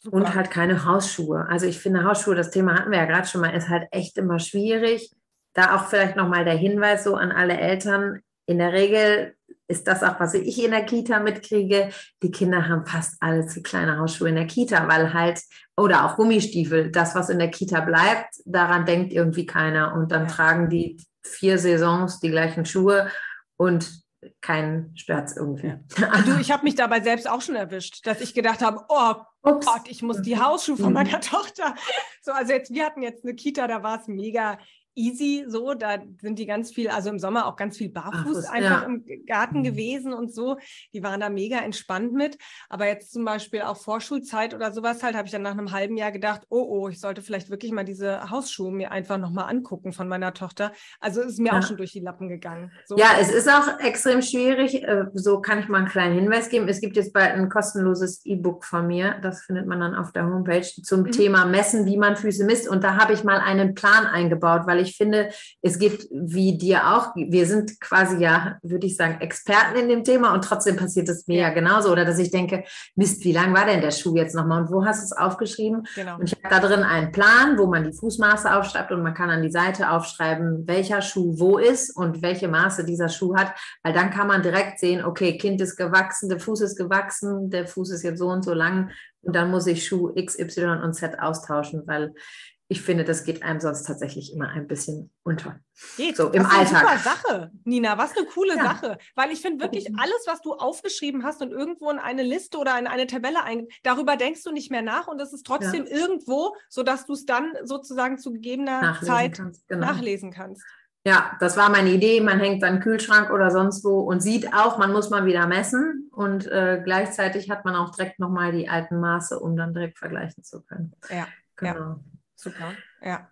Super. Und halt keine Hausschuhe. Also ich finde Hausschuhe, das Thema hatten wir ja gerade schon mal, ist halt echt immer schwierig. Da auch vielleicht nochmal der Hinweis so an alle Eltern. In der Regel ist das auch, was ich in der Kita mitkriege. Die Kinder haben fast alle zu kleine Hausschuhe in der Kita, weil halt, oder auch Gummistiefel, das, was in der Kita bleibt, daran denkt irgendwie keiner. Und dann ja. tragen die vier Saisons die gleichen Schuhe und keinen stört irgendwie. Ja. Du, ich habe mich dabei selbst auch schon erwischt, dass ich gedacht habe, oh Ups. Gott, ich muss die Hausschuhe von meiner mhm. Tochter. So, also jetzt, wir hatten jetzt eine Kita, da war es mega easy so. Da sind die ganz viel, also im Sommer auch ganz viel barfuß Ach, einfach ja. im Garten mhm. gewesen und so. Die waren da mega entspannt mit. Aber jetzt zum Beispiel auch Vorschulzeit oder sowas halt, habe ich dann nach einem halben Jahr gedacht, oh, oh, ich sollte vielleicht wirklich mal diese Hausschuhe mir einfach nochmal angucken von meiner Tochter. Also ist mir ja. auch schon durch die Lappen gegangen. So. Ja, es ist auch extrem schwierig. Äh, so kann ich mal einen kleinen Hinweis geben. Es gibt jetzt bald ein kostenloses E-Book von mir. Das findet man dann auf der Homepage zum mhm. Thema Messen, wie man Füße misst. Und da habe ich mal einen Plan eingebaut, weil ich finde, es gibt wie dir auch, wir sind quasi ja, würde ich sagen, Experten in dem Thema und trotzdem passiert es mir ja genauso. Oder dass ich denke, Mist, wie lang war denn der Schuh jetzt nochmal und wo hast du es aufgeschrieben? Genau. Und ich habe da drin einen Plan, wo man die Fußmaße aufschreibt und man kann an die Seite aufschreiben, welcher Schuh wo ist und welche Maße dieser Schuh hat, weil dann kann man direkt sehen, okay, Kind ist gewachsen, der Fuß ist gewachsen, der Fuß ist jetzt so und so lang und dann muss ich Schuh X, Y und Z austauschen, weil ich finde, das geht einem sonst tatsächlich immer ein bisschen unter. Geht. So im Alltag. Super Sache, Nina. Was eine coole ja. Sache. Weil ich finde wirklich alles, was du aufgeschrieben hast und irgendwo in eine Liste oder in eine Tabelle ein, darüber denkst du nicht mehr nach und es ist trotzdem ja. irgendwo, sodass du es dann sozusagen zu gegebener nachlesen Zeit kannst, genau. nachlesen kannst. Ja, das war meine Idee. Man hängt dann Kühlschrank oder sonst wo und sieht auch, man muss mal wieder messen und äh, gleichzeitig hat man auch direkt nochmal die alten Maße, um dann direkt vergleichen zu können. Ja, genau. Ja. Super, ja.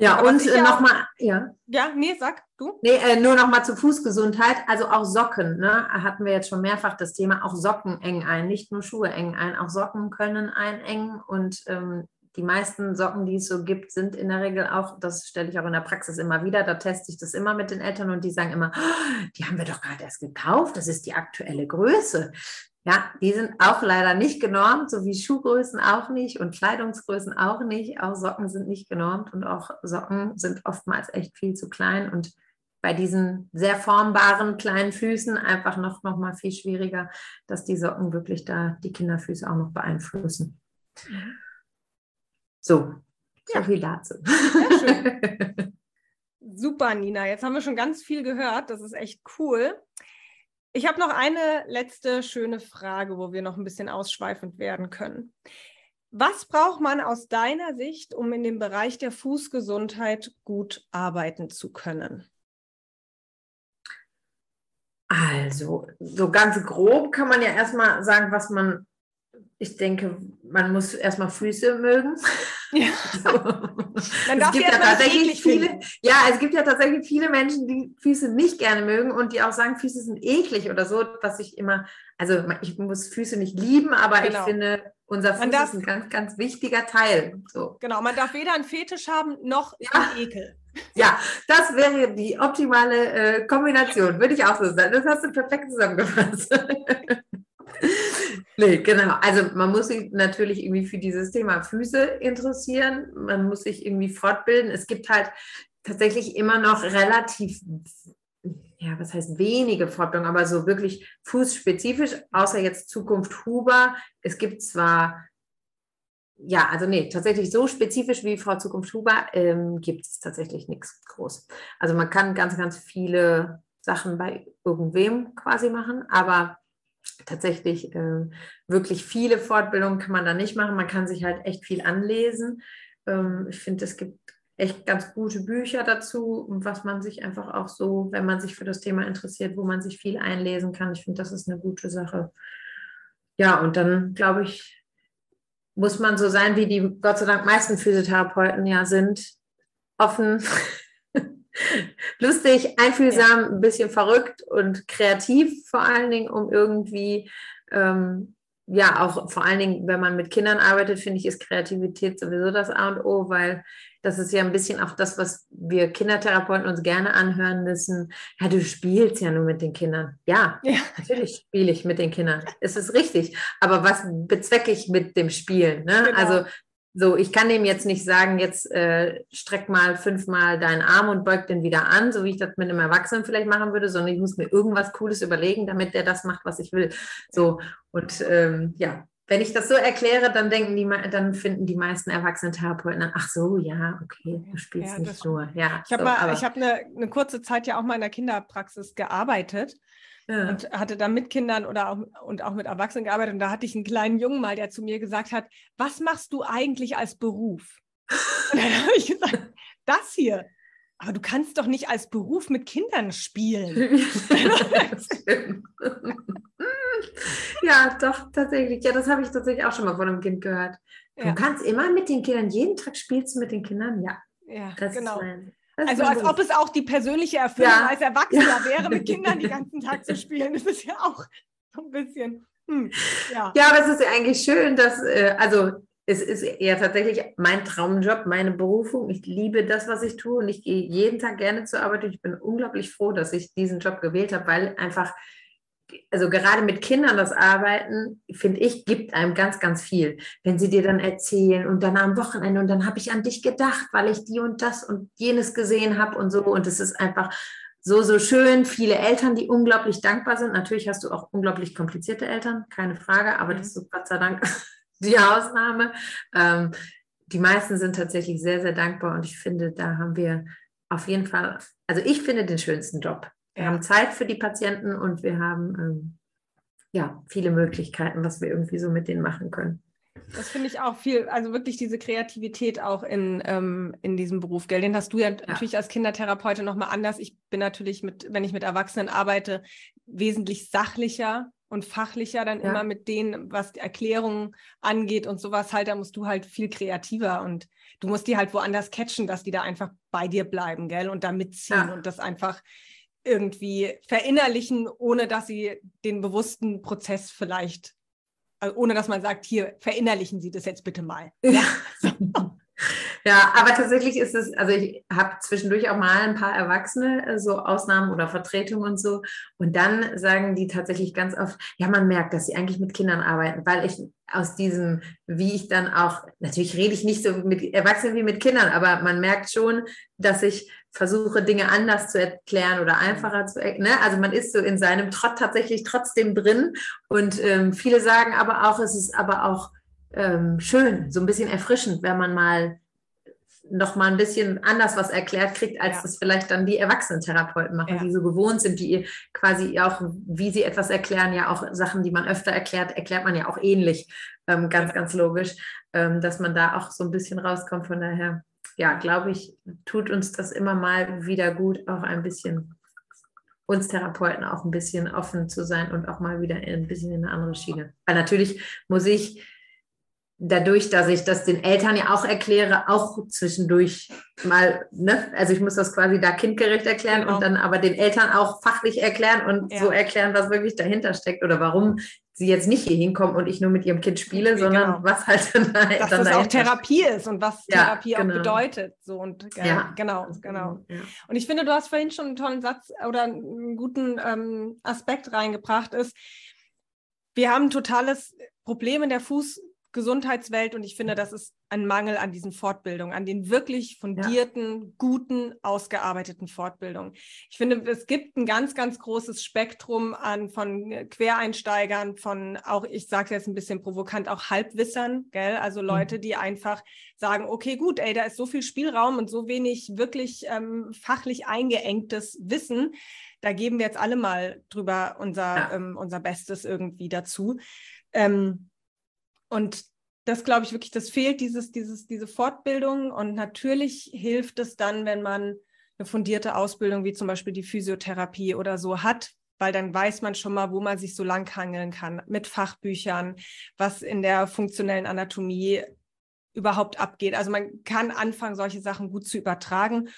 Ja, Aber und äh, nochmal, ja. Ja, nee, sag du. Nee, äh, nur nochmal zur Fußgesundheit. Also auch Socken, ne? Hatten wir jetzt schon mehrfach das Thema, auch Socken engen ein, nicht nur Schuhe engen ein, auch Socken können einengen und ähm, die meisten Socken, die es so gibt, sind in der Regel auch, das stelle ich auch in der Praxis immer wieder, da teste ich das immer mit den Eltern und die sagen immer, oh, die haben wir doch gerade erst gekauft, das ist die aktuelle Größe. Ja, die sind auch leider nicht genormt, so wie Schuhgrößen auch nicht und Kleidungsgrößen auch nicht. Auch Socken sind nicht genormt und auch Socken sind oftmals echt viel zu klein und bei diesen sehr formbaren kleinen Füßen einfach noch, noch mal viel schwieriger, dass die Socken wirklich da die Kinderfüße auch noch beeinflussen. Mhm. So, so viel dazu. Super, Nina. Jetzt haben wir schon ganz viel gehört. Das ist echt cool. Ich habe noch eine letzte schöne Frage, wo wir noch ein bisschen ausschweifend werden können. Was braucht man aus deiner Sicht, um in dem Bereich der Fußgesundheit gut arbeiten zu können? Also, so ganz grob kann man ja erstmal sagen, was man ich denke, man muss erstmal Füße mögen. Ja. So. Es gibt ja tatsächlich viele, ja, es gibt ja tatsächlich viele Menschen, die Füße nicht gerne mögen und die auch sagen, Füße sind eklig oder so, was ich immer, also ich muss Füße nicht lieben, aber genau. ich finde, unser Fuß darf, ist ein ganz, ganz wichtiger Teil. So. Genau, man darf weder einen Fetisch haben noch ja. einen Ekel. Ja, das wäre die optimale äh, Kombination, würde ich auch so sagen. Das hast du perfekt zusammengefasst. nee, genau. Also man muss sich natürlich irgendwie für dieses Thema Füße interessieren. Man muss sich irgendwie fortbilden. Es gibt halt tatsächlich immer noch relativ, ja, was heißt wenige Fortbildungen, aber so wirklich fußspezifisch, außer jetzt Zukunft Huber. Es gibt zwar ja, also nee, tatsächlich so spezifisch wie Frau Zukunft Huber ähm, gibt es tatsächlich nichts groß. Also man kann ganz, ganz viele Sachen bei irgendwem quasi machen, aber tatsächlich äh, wirklich viele Fortbildungen kann man da nicht machen. Man kann sich halt echt viel anlesen. Ähm, ich finde, es gibt echt ganz gute Bücher dazu, was man sich einfach auch so, wenn man sich für das Thema interessiert, wo man sich viel einlesen kann. Ich finde, das ist eine gute Sache. Ja, und dann glaube ich, muss man so sein, wie die Gott sei Dank meisten Physiotherapeuten ja sind, offen lustig, einfühlsam, ein bisschen verrückt und kreativ vor allen Dingen, um irgendwie, ähm, ja, auch vor allen Dingen, wenn man mit Kindern arbeitet, finde ich, ist Kreativität sowieso das A und O, weil das ist ja ein bisschen auch das, was wir Kindertherapeuten uns gerne anhören müssen. Ja, du spielst ja nur mit den Kindern. Ja, ja. natürlich spiele ich mit den Kindern. Es ist richtig. Aber was bezwecke ich mit dem Spielen? Ne? Genau. Also so, ich kann dem jetzt nicht sagen, jetzt äh, streck mal fünfmal deinen Arm und beug den wieder an, so wie ich das mit einem Erwachsenen vielleicht machen würde, sondern ich muss mir irgendwas Cooles überlegen, damit der das macht, was ich will. So, und ähm, ja, wenn ich das so erkläre, dann denken die, dann finden die meisten erwachsenen Therapeuten dann, ach so, ja, okay, du spielst ja, nicht nur. Ja, ich habe so, hab eine, eine kurze Zeit ja auch mal in der Kinderpraxis gearbeitet ja. und hatte da mit Kindern oder auch, und auch mit Erwachsenen gearbeitet. Und da hatte ich einen kleinen Jungen mal, der zu mir gesagt hat, was machst du eigentlich als Beruf? Und dann habe ich gesagt, das hier. aber du kannst doch nicht als Beruf mit Kindern spielen. ja, doch, tatsächlich. Ja, das habe ich tatsächlich auch schon mal von einem Kind gehört. Du ja. kannst immer mit den Kindern, jeden Tag spielst du mit den Kindern, ja. Ja, das genau. Mein, also als ob es auch die persönliche Erfüllung ja. als Erwachsener ja. wäre, mit Kindern den ganzen Tag zu spielen. Das ist ja auch so ein bisschen. Hm, ja. ja, aber es ist ja eigentlich schön, dass, äh, also es ist ja tatsächlich mein Traumjob, meine Berufung. Ich liebe das, was ich tue und ich gehe jeden Tag gerne zur Arbeit. Ich bin unglaublich froh, dass ich diesen Job gewählt habe, weil einfach, also gerade mit Kindern das Arbeiten, finde ich, gibt einem ganz, ganz viel. Wenn sie dir dann erzählen und dann am Wochenende und dann habe ich an dich gedacht, weil ich die und das und jenes gesehen habe und so. Und es ist einfach so, so schön. Viele Eltern, die unglaublich dankbar sind. Natürlich hast du auch unglaublich komplizierte Eltern, keine Frage, aber das ist Gott sei Dank die Ausnahme. Ähm, die meisten sind tatsächlich sehr, sehr dankbar und ich finde, da haben wir auf jeden Fall, also ich finde den schönsten Job. Wir haben Zeit für die Patienten und wir haben ähm, ja viele Möglichkeiten, was wir irgendwie so mit denen machen können. Das finde ich auch viel, also wirklich diese Kreativität auch in, ähm, in diesem Beruf, gell? Den hast du ja, ja. natürlich als Kindertherapeutin nochmal anders. Ich bin natürlich mit, wenn ich mit Erwachsenen arbeite, wesentlich sachlicher und fachlicher dann ja. immer mit denen, was die Erklärungen angeht und sowas halt, da musst du halt viel kreativer und du musst die halt woanders catchen, dass die da einfach bei dir bleiben, gell, und da mitziehen ja. und das einfach irgendwie verinnerlichen, ohne dass sie den bewussten Prozess vielleicht, also ohne dass man sagt, hier verinnerlichen Sie das jetzt bitte mal. Ja. Ja, aber tatsächlich ist es, also ich habe zwischendurch auch mal ein paar Erwachsene, äh, so Ausnahmen oder Vertretungen und so. Und dann sagen die tatsächlich ganz oft, ja, man merkt, dass sie eigentlich mit Kindern arbeiten, weil ich aus diesem, wie ich dann auch, natürlich rede ich nicht so mit Erwachsenen wie mit Kindern, aber man merkt schon, dass ich versuche, Dinge anders zu erklären oder einfacher zu erklären. Ne? Also man ist so in seinem Trott tatsächlich trotzdem drin. Und ähm, viele sagen aber auch, es ist aber auch ähm, schön, so ein bisschen erfrischend, wenn man mal noch mal ein bisschen anders was erklärt kriegt, als ja. das vielleicht dann die Erwachsenentherapeuten machen, ja. die so gewohnt sind, die quasi auch, wie sie etwas erklären, ja auch Sachen, die man öfter erklärt, erklärt man ja auch ähnlich, ähm, ganz, ganz logisch, ähm, dass man da auch so ein bisschen rauskommt. Von daher, ja, glaube ich, tut uns das immer mal wieder gut, auch ein bisschen uns Therapeuten auch ein bisschen offen zu sein und auch mal wieder ein bisschen in eine andere Schiene. Weil natürlich muss ich dadurch, dass ich das den Eltern ja auch erkläre, auch zwischendurch mal, ne? also ich muss das quasi da kindgerecht erklären genau. und dann aber den Eltern auch fachlich erklären und ja. so erklären, was wirklich dahinter steckt oder warum sie jetzt nicht hier hinkommen und ich nur mit ihrem Kind spiele, sondern genau. was halt dann, Dass dann das auch Therapie ist und was ja, Therapie genau. auch bedeutet. So und äh, ja, genau, genau. Ja. Und ich finde, du hast vorhin schon einen tollen Satz oder einen guten ähm, Aspekt reingebracht, ist, wir haben ein totales Problem in der Fuß Gesundheitswelt und ich finde, das ist ein Mangel an diesen Fortbildungen, an den wirklich fundierten, ja. guten, ausgearbeiteten Fortbildungen. Ich finde, es gibt ein ganz, ganz großes Spektrum an von Quereinsteigern, von auch, ich sage jetzt ein bisschen provokant, auch Halbwissern, gell? Also Leute, mhm. die einfach sagen, okay, gut, ey, da ist so viel Spielraum und so wenig wirklich ähm, fachlich eingeengtes Wissen. Da geben wir jetzt alle mal drüber unser, ja. ähm, unser Bestes irgendwie dazu. Ähm, und das glaube ich wirklich, das fehlt, dieses, dieses, diese Fortbildung. Und natürlich hilft es dann, wenn man eine fundierte Ausbildung wie zum Beispiel die Physiotherapie oder so hat, weil dann weiß man schon mal, wo man sich so langhangeln kann mit Fachbüchern, was in der funktionellen Anatomie überhaupt abgeht. Also man kann anfangen, solche Sachen gut zu übertragen.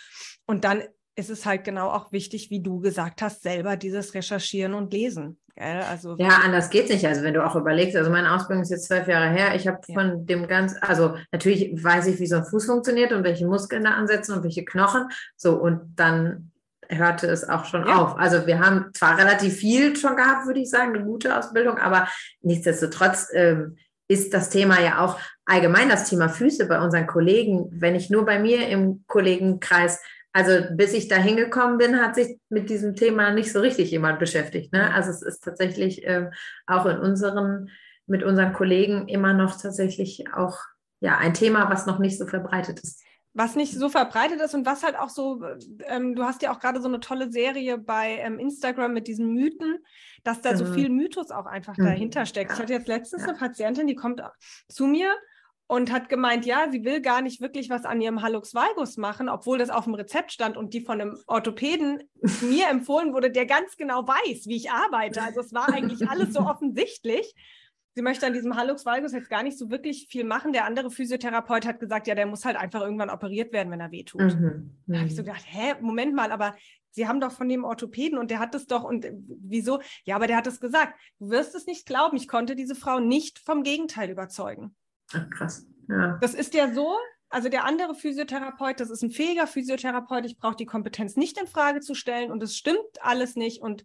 Und dann ist es halt genau auch wichtig, wie du gesagt hast, selber dieses Recherchieren und Lesen. Also, ja, anders geht es nicht. Also wenn du auch überlegst, also meine Ausbildung ist jetzt zwölf Jahre her, ich habe ja. von dem ganz, also natürlich weiß ich, wie so ein Fuß funktioniert und welche Muskeln da ansetzen und welche Knochen. So, und dann hörte es auch schon ja. auf. Also wir haben zwar relativ viel schon gehabt, würde ich sagen, eine gute Ausbildung, aber nichtsdestotrotz ähm, ist das Thema ja auch allgemein das Thema Füße bei unseren Kollegen. Wenn ich nur bei mir im Kollegenkreis also bis ich da hingekommen bin, hat sich mit diesem Thema nicht so richtig jemand beschäftigt. Ne? Also es ist tatsächlich äh, auch in unseren, mit unseren Kollegen immer noch tatsächlich auch ja, ein Thema, was noch nicht so verbreitet ist. Was nicht so verbreitet ist und was halt auch so, ähm, du hast ja auch gerade so eine tolle Serie bei ähm, Instagram mit diesen Mythen, dass da mhm. so viel Mythos auch einfach mhm. dahinter steckt. Ja. Ich hatte jetzt letztens ja. eine Patientin, die kommt zu mir und hat gemeint, ja, sie will gar nicht wirklich was an ihrem Hallux valgus machen, obwohl das auf dem Rezept stand und die von einem Orthopäden mir empfohlen wurde, der ganz genau weiß, wie ich arbeite. Also es war eigentlich alles so offensichtlich. Sie möchte an diesem Hallux valgus jetzt gar nicht so wirklich viel machen. Der andere Physiotherapeut hat gesagt, ja, der muss halt einfach irgendwann operiert werden, wenn er wehtut. Mhm. Da habe ich so mhm. gedacht, hä, Moment mal, aber Sie haben doch von dem Orthopäden und der hat es doch und wieso? Ja, aber der hat es gesagt. Du wirst es nicht glauben, ich konnte diese Frau nicht vom Gegenteil überzeugen. Ach, krass. Ja. Das ist ja so, also der andere Physiotherapeut, das ist ein fähiger Physiotherapeut, ich brauche die Kompetenz nicht in Frage zu stellen und es stimmt alles nicht und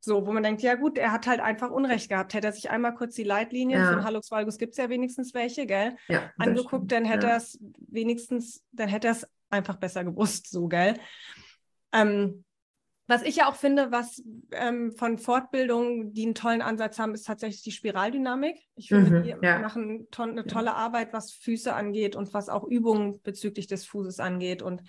so, wo man denkt, ja gut, er hat halt einfach Unrecht gehabt. Hätte er sich einmal kurz die Leitlinien, ja. von Hallux Valgus gibt es ja wenigstens welche, gell, ja, angeguckt, dann hätte ja. er es wenigstens, dann hätte er es einfach besser gewusst, so, gell. Ähm, was ich ja auch finde, was ähm, von Fortbildungen, die einen tollen Ansatz haben, ist tatsächlich die Spiraldynamik. Ich finde, mhm, die ja. machen to eine tolle Arbeit, was Füße angeht und was auch Übungen bezüglich des Fußes angeht und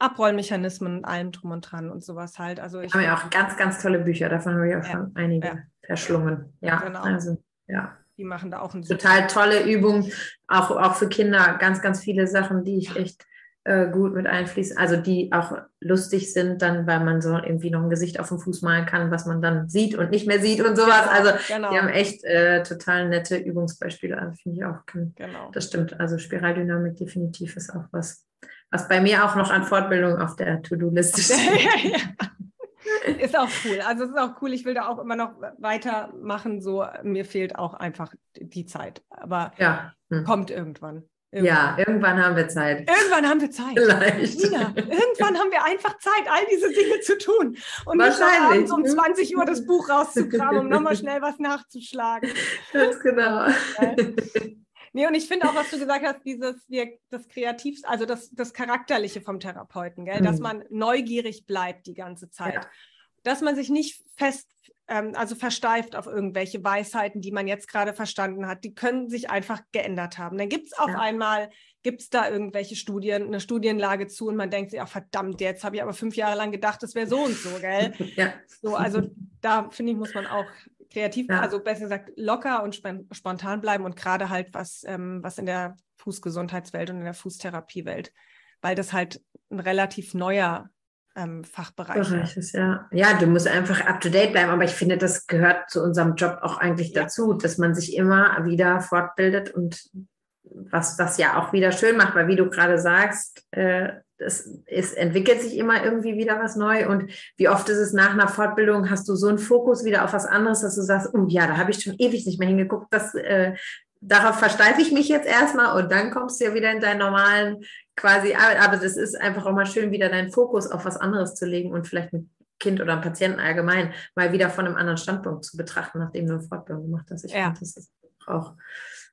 Abrollmechanismen und allem drum und dran und sowas halt. Also ich haben ja auch ganz, ganz tolle Bücher, davon habe ich auch ja, schon einige ja. verschlungen. Ja, genau. also ja. Die machen da auch einen total tolle Übungen, auch, auch für Kinder, ganz, ganz viele Sachen, die ich echt äh, gut mit einfließen, also die auch lustig sind, dann, weil man so irgendwie noch ein Gesicht auf dem Fuß malen kann, was man dann sieht und nicht mehr sieht und sowas. Also genau. die haben echt äh, total nette Übungsbeispiele, also finde ich auch. Genau. Das stimmt. Also Spiraldynamik definitiv ist auch was, was bei mir auch noch an Fortbildung auf der To-Do-Liste steht. ist auch cool. Also es ist auch cool. Ich will da auch immer noch weitermachen. So, mir fehlt auch einfach die Zeit. Aber ja. hm. kommt irgendwann. Irgendwann. Ja, irgendwann haben wir Zeit. Irgendwann haben wir Zeit. Vielleicht. Nina, irgendwann haben wir einfach Zeit, all diese Dinge zu tun. Und nicht abends um 20 Uhr das Buch rauszukramen, um nochmal schnell was nachzuschlagen. Ganz genau. Nee, und ich finde auch, was du gesagt hast, dieses, das Kreativste, also das, das Charakterliche vom Therapeuten, gell? Mhm. dass man neugierig bleibt die ganze Zeit. Ja. Dass man sich nicht fest ähm, also versteift auf irgendwelche Weisheiten, die man jetzt gerade verstanden hat. Die können sich einfach geändert haben. Dann gibt es auf ja. einmal, gibt es da irgendwelche Studien, eine Studienlage zu und man denkt sich, ach verdammt, jetzt habe ich aber fünf Jahre lang gedacht, das wäre so und so, gell? Ja. So, also da finde ich, muss man auch kreativ, ja. also besser gesagt, locker und spontan bleiben und gerade halt was, ähm, was in der Fußgesundheitswelt und in der Fußtherapiewelt, weil das halt ein relativ neuer ähm, Fachbereich. Bereich ist, ja. ja, du musst einfach up-to-date bleiben, aber ich finde, das gehört zu unserem Job auch eigentlich ja. dazu, dass man sich immer wieder fortbildet und was das ja auch wieder schön macht, weil wie du gerade sagst, äh, es, es, entwickelt sich immer irgendwie wieder was neu und wie oft ist es nach einer Fortbildung, hast du so einen Fokus wieder auf was anderes, dass du sagst, oh ja, da habe ich schon ewig nicht mehr hingeguckt, das, äh, darauf versteife ich mich jetzt erstmal und dann kommst du ja wieder in deinen normalen quasi Arbeit. Aber das ist einfach auch mal schön, wieder deinen Fokus auf was anderes zu legen und vielleicht ein Kind oder einen Patienten allgemein mal wieder von einem anderen Standpunkt zu betrachten, nachdem du eine Fortbildung gemacht hast. Ich ja. finde, das ist auch,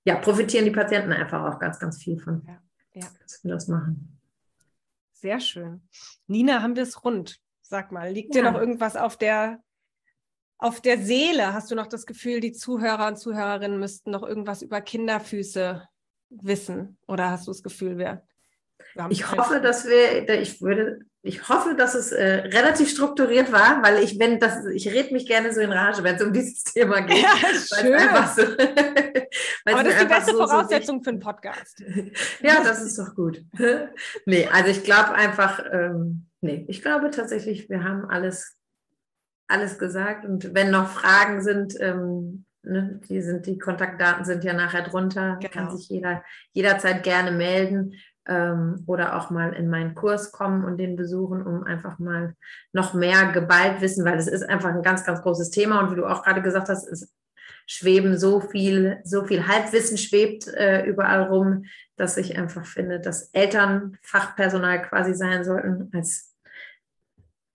ja, profitieren die Patienten einfach auch ganz, ganz viel von, ja. Ja. dass wir das machen. Sehr schön. Nina, haben wir es rund? Sag mal, liegt ja. dir noch irgendwas auf der auf der Seele hast du noch das Gefühl, die Zuhörer und Zuhörerinnen müssten noch irgendwas über Kinderfüße wissen? Oder hast du das Gefühl, wir, wir Ich hoffe, dass wir, ich würde, ich hoffe, dass es äh, relativ strukturiert war, weil ich, wenn das, ich rede mich gerne so in Rage, wenn es um dieses Thema geht. Ja, schön. So, Aber das ist die beste so, Voraussetzung so für einen Podcast. ja, das ist doch gut. nee, also ich glaube einfach, ähm, nee, ich glaube tatsächlich, wir haben alles alles gesagt. Und wenn noch Fragen sind, ähm, ne, die sind, die Kontaktdaten sind ja nachher drunter, genau. kann sich jeder jederzeit gerne melden ähm, oder auch mal in meinen Kurs kommen und den besuchen, um einfach mal noch mehr geballt wissen, weil es ist einfach ein ganz, ganz großes Thema. Und wie du auch gerade gesagt hast, es schweben so viel, so viel Halbwissen schwebt äh, überall rum, dass ich einfach finde, dass Eltern Fachpersonal quasi sein sollten als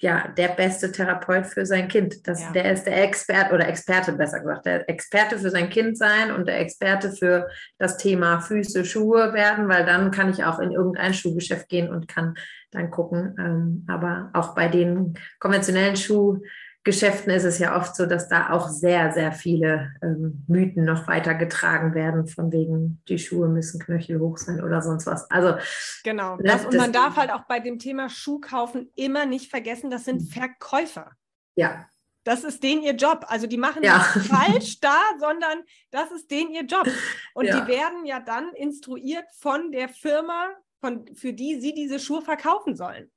ja, der beste Therapeut für sein Kind. Das, ja. Der ist der Experte oder Experte, besser gesagt, der Experte für sein Kind sein und der Experte für das Thema Füße, Schuhe werden, weil dann kann ich auch in irgendein Schuhgeschäft gehen und kann dann gucken. Ähm, aber auch bei den konventionellen Schuh Geschäften ist es ja oft so, dass da auch sehr, sehr viele ähm, Mythen noch weitergetragen werden, von wegen, die Schuhe müssen knöchelhoch sein oder sonst was. Also genau. Ne, das, und man darf halt auch bei dem Thema Schuh kaufen immer nicht vergessen, das sind mhm. Verkäufer. Ja. Das ist denen ihr Job. Also die machen ja. nicht falsch da, sondern das ist denen ihr Job. Und ja. die werden ja dann instruiert von der Firma, von, für die sie diese Schuhe verkaufen sollen.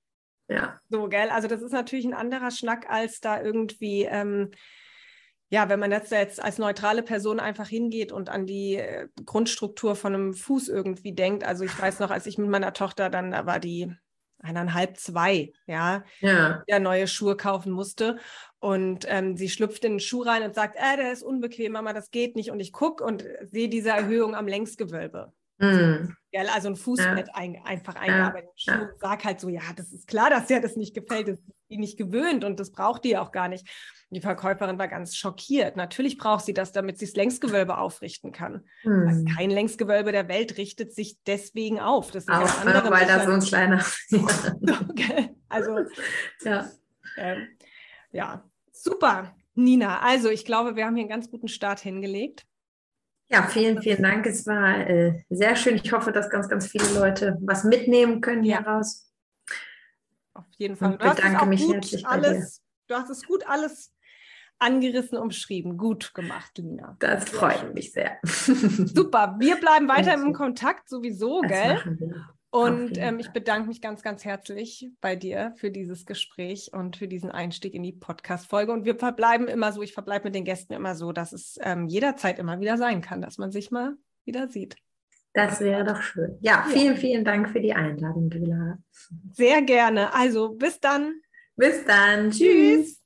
Ja. So, gell? Also das ist natürlich ein anderer Schnack, als da irgendwie, ähm, ja, wenn man jetzt, jetzt als neutrale Person einfach hingeht und an die äh, Grundstruktur von einem Fuß irgendwie denkt. Also ich weiß noch, als ich mit meiner Tochter dann, da war die eineinhalb, zwei, ja, ja. der neue Schuhe kaufen musste. Und ähm, sie schlüpft in den Schuh rein und sagt, äh, der ist unbequem, Mama, das geht nicht. Und ich gucke und sehe diese Erhöhung am Längsgewölbe. Mhm. Ja, also ein Fußbett ja. ein, einfach eingearbeitet. Ja. Sag halt so, ja, das ist klar, dass dir das nicht gefällt, das ist die nicht gewöhnt und das braucht die auch gar nicht. Die Verkäuferin war ganz schockiert. Natürlich braucht sie das, damit sie das Längsgewölbe aufrichten kann. Also kein Längsgewölbe der Welt richtet sich deswegen auf. Das sind auch andere weil das so ein kleiner. okay. Also ja. Ähm, ja, super, Nina. Also ich glaube, wir haben hier einen ganz guten Start hingelegt. Ja, vielen, vielen Dank. Es war äh, sehr schön. Ich hoffe, dass ganz, ganz viele Leute was mitnehmen können ja. hieraus. Auf jeden Fall. Und du bedanke mich herzlich alles, Du hast es gut alles angerissen, umschrieben. Gut gemacht, Lina. Das freut mich sehr. Super. Wir bleiben weiter im Kontakt sowieso, das gell? Und ähm, ich bedanke mich ganz, ganz herzlich bei dir für dieses Gespräch und für diesen Einstieg in die Podcast-Folge. Und wir verbleiben immer so, ich verbleibe mit den Gästen immer so, dass es ähm, jederzeit immer wieder sein kann, dass man sich mal wieder sieht. Das wäre doch schön. Ja, vielen, ja. vielen Dank für die Einladung, Dula. Sehr gerne. Also bis dann. Bis dann. Tschüss.